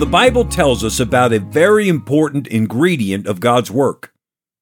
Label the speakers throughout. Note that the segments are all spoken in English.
Speaker 1: The Bible tells us about a very important ingredient of God's work,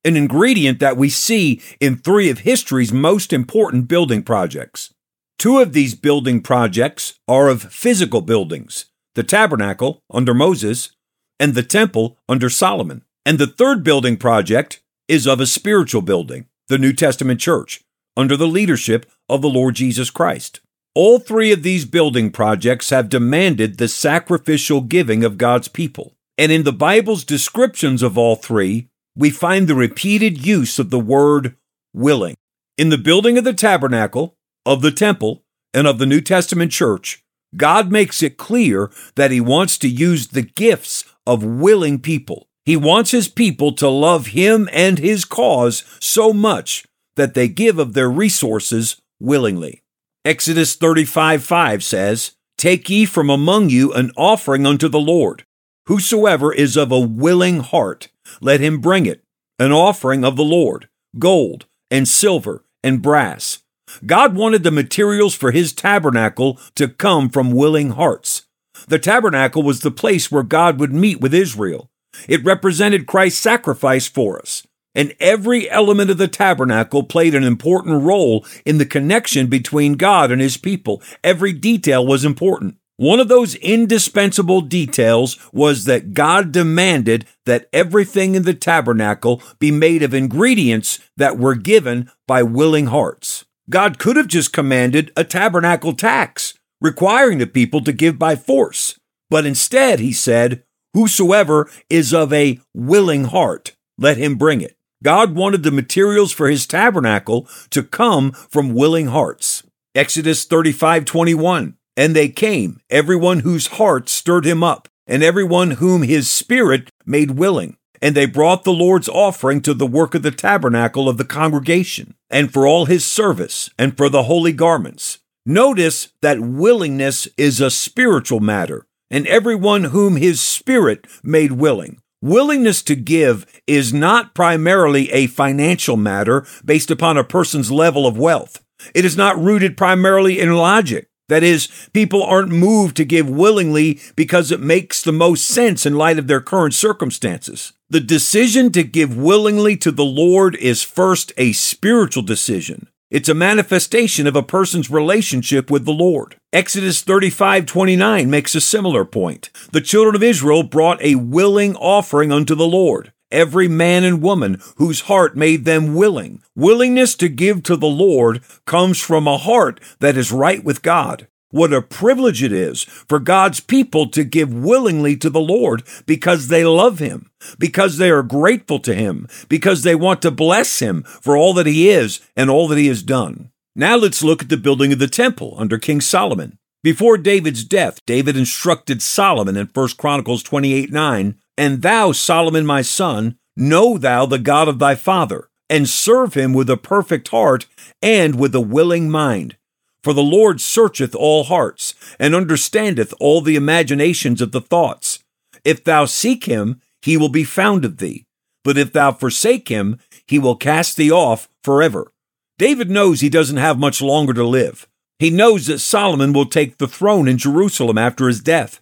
Speaker 1: an ingredient that we see in three of history's most important building projects. Two of these building projects are of physical buildings the tabernacle under Moses and the temple under Solomon. And the third building project is of a spiritual building, the New Testament church, under the leadership of the Lord Jesus Christ. All three of these building projects have demanded the sacrificial giving of God's people. And in the Bible's descriptions of all three, we find the repeated use of the word willing. In the building of the tabernacle, of the temple, and of the New Testament church, God makes it clear that He wants to use the gifts of willing people. He wants His people to love Him and His cause so much that they give of their resources willingly. Exodus 35 5 says, Take ye from among you an offering unto the Lord. Whosoever is of a willing heart, let him bring it, an offering of the Lord, gold and silver and brass. God wanted the materials for his tabernacle to come from willing hearts. The tabernacle was the place where God would meet with Israel. It represented Christ's sacrifice for us and every element of the tabernacle played an important role in the connection between God and his people. Every detail was important. One of those indispensable details was that God demanded that everything in the tabernacle be made of ingredients that were given by willing hearts. God could have just commanded a tabernacle tax, requiring the people to give by force. But instead, he said, Whosoever is of a willing heart, let him bring it. God wanted the materials for his tabernacle to come from willing hearts. Exodus 35 21. And they came, everyone whose heart stirred him up, and everyone whom his spirit made willing. And they brought the Lord's offering to the work of the tabernacle of the congregation, and for all his service, and for the holy garments. Notice that willingness is a spiritual matter, and everyone whom his spirit made willing. Willingness to give is not primarily a financial matter based upon a person's level of wealth. It is not rooted primarily in logic. That is, people aren't moved to give willingly because it makes the most sense in light of their current circumstances. The decision to give willingly to the Lord is first a spiritual decision. It's a manifestation of a person's relationship with the Lord. Exodus 35:29 makes a similar point. The children of Israel brought a willing offering unto the Lord. Every man and woman whose heart made them willing. Willingness to give to the Lord comes from a heart that is right with God. What a privilege it is for God's people to give willingly to the Lord because they love Him, because they are grateful to Him, because they want to bless Him for all that He is and all that He has done. Now let's look at the building of the temple under King Solomon. Before David's death, David instructed Solomon in 1 Chronicles 28 9, And thou, Solomon my son, know thou the God of thy father, and serve him with a perfect heart and with a willing mind for the Lord searcheth all hearts, and understandeth all the imaginations of the thoughts. If thou seek him, he will be found of thee. But if thou forsake him, he will cast thee off forever. David knows he doesn't have much longer to live. He knows that Solomon will take the throne in Jerusalem after his death.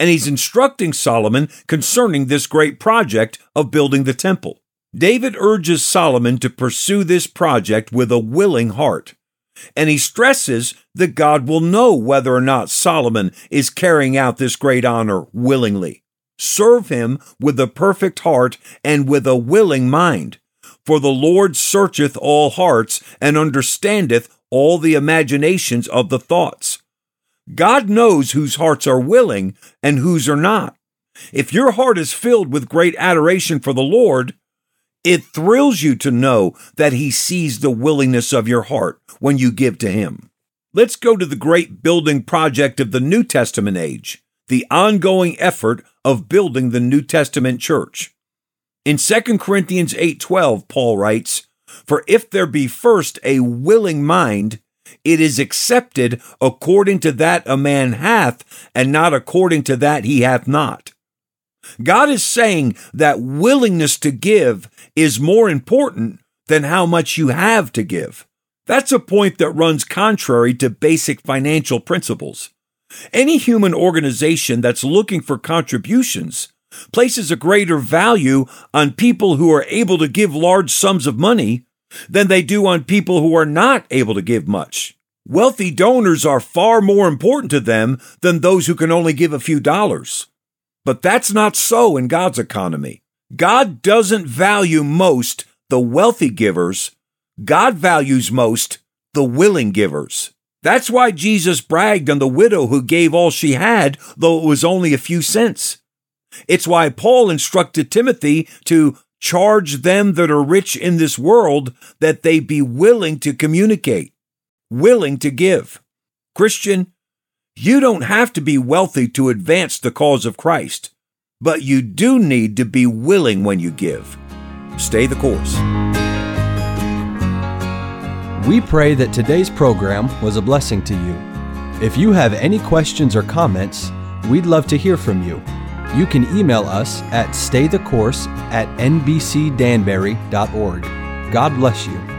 Speaker 1: And he's instructing Solomon concerning this great project of building the temple. David urges Solomon to pursue this project with a willing heart. And he stresses that God will know whether or not Solomon is carrying out this great honor willingly. Serve him with a perfect heart and with a willing mind. For the Lord searcheth all hearts and understandeth all the imaginations of the thoughts. God knows whose hearts are willing and whose are not. If your heart is filled with great adoration for the Lord, it thrills you to know that He sees the willingness of your heart when you give to Him. Let's go to the great building project of the New Testament age, the ongoing effort of building the New Testament church. In 2 Corinthians 8:12, Paul writes, "For if there be first a willing mind, it is accepted according to that a man hath, and not according to that he hath not." God is saying that willingness to give is more important than how much you have to give. That's a point that runs contrary to basic financial principles. Any human organization that's looking for contributions places a greater value on people who are able to give large sums of money than they do on people who are not able to give much. Wealthy donors are far more important to them than those who can only give a few dollars. But that's not so in God's economy. God doesn't value most the wealthy givers. God values most the willing givers. That's why Jesus bragged on the widow who gave all she had, though it was only a few cents. It's why Paul instructed Timothy to charge them that are rich in this world that they be willing to communicate, willing to give. Christian, you don't have to be wealthy to advance the cause of Christ, but you do need to be willing when you give. Stay the course.
Speaker 2: We pray that today's program was a blessing to you. If you have any questions or comments, we'd love to hear from you. You can email us at staythecourse at nbcdanbury.org. God bless you.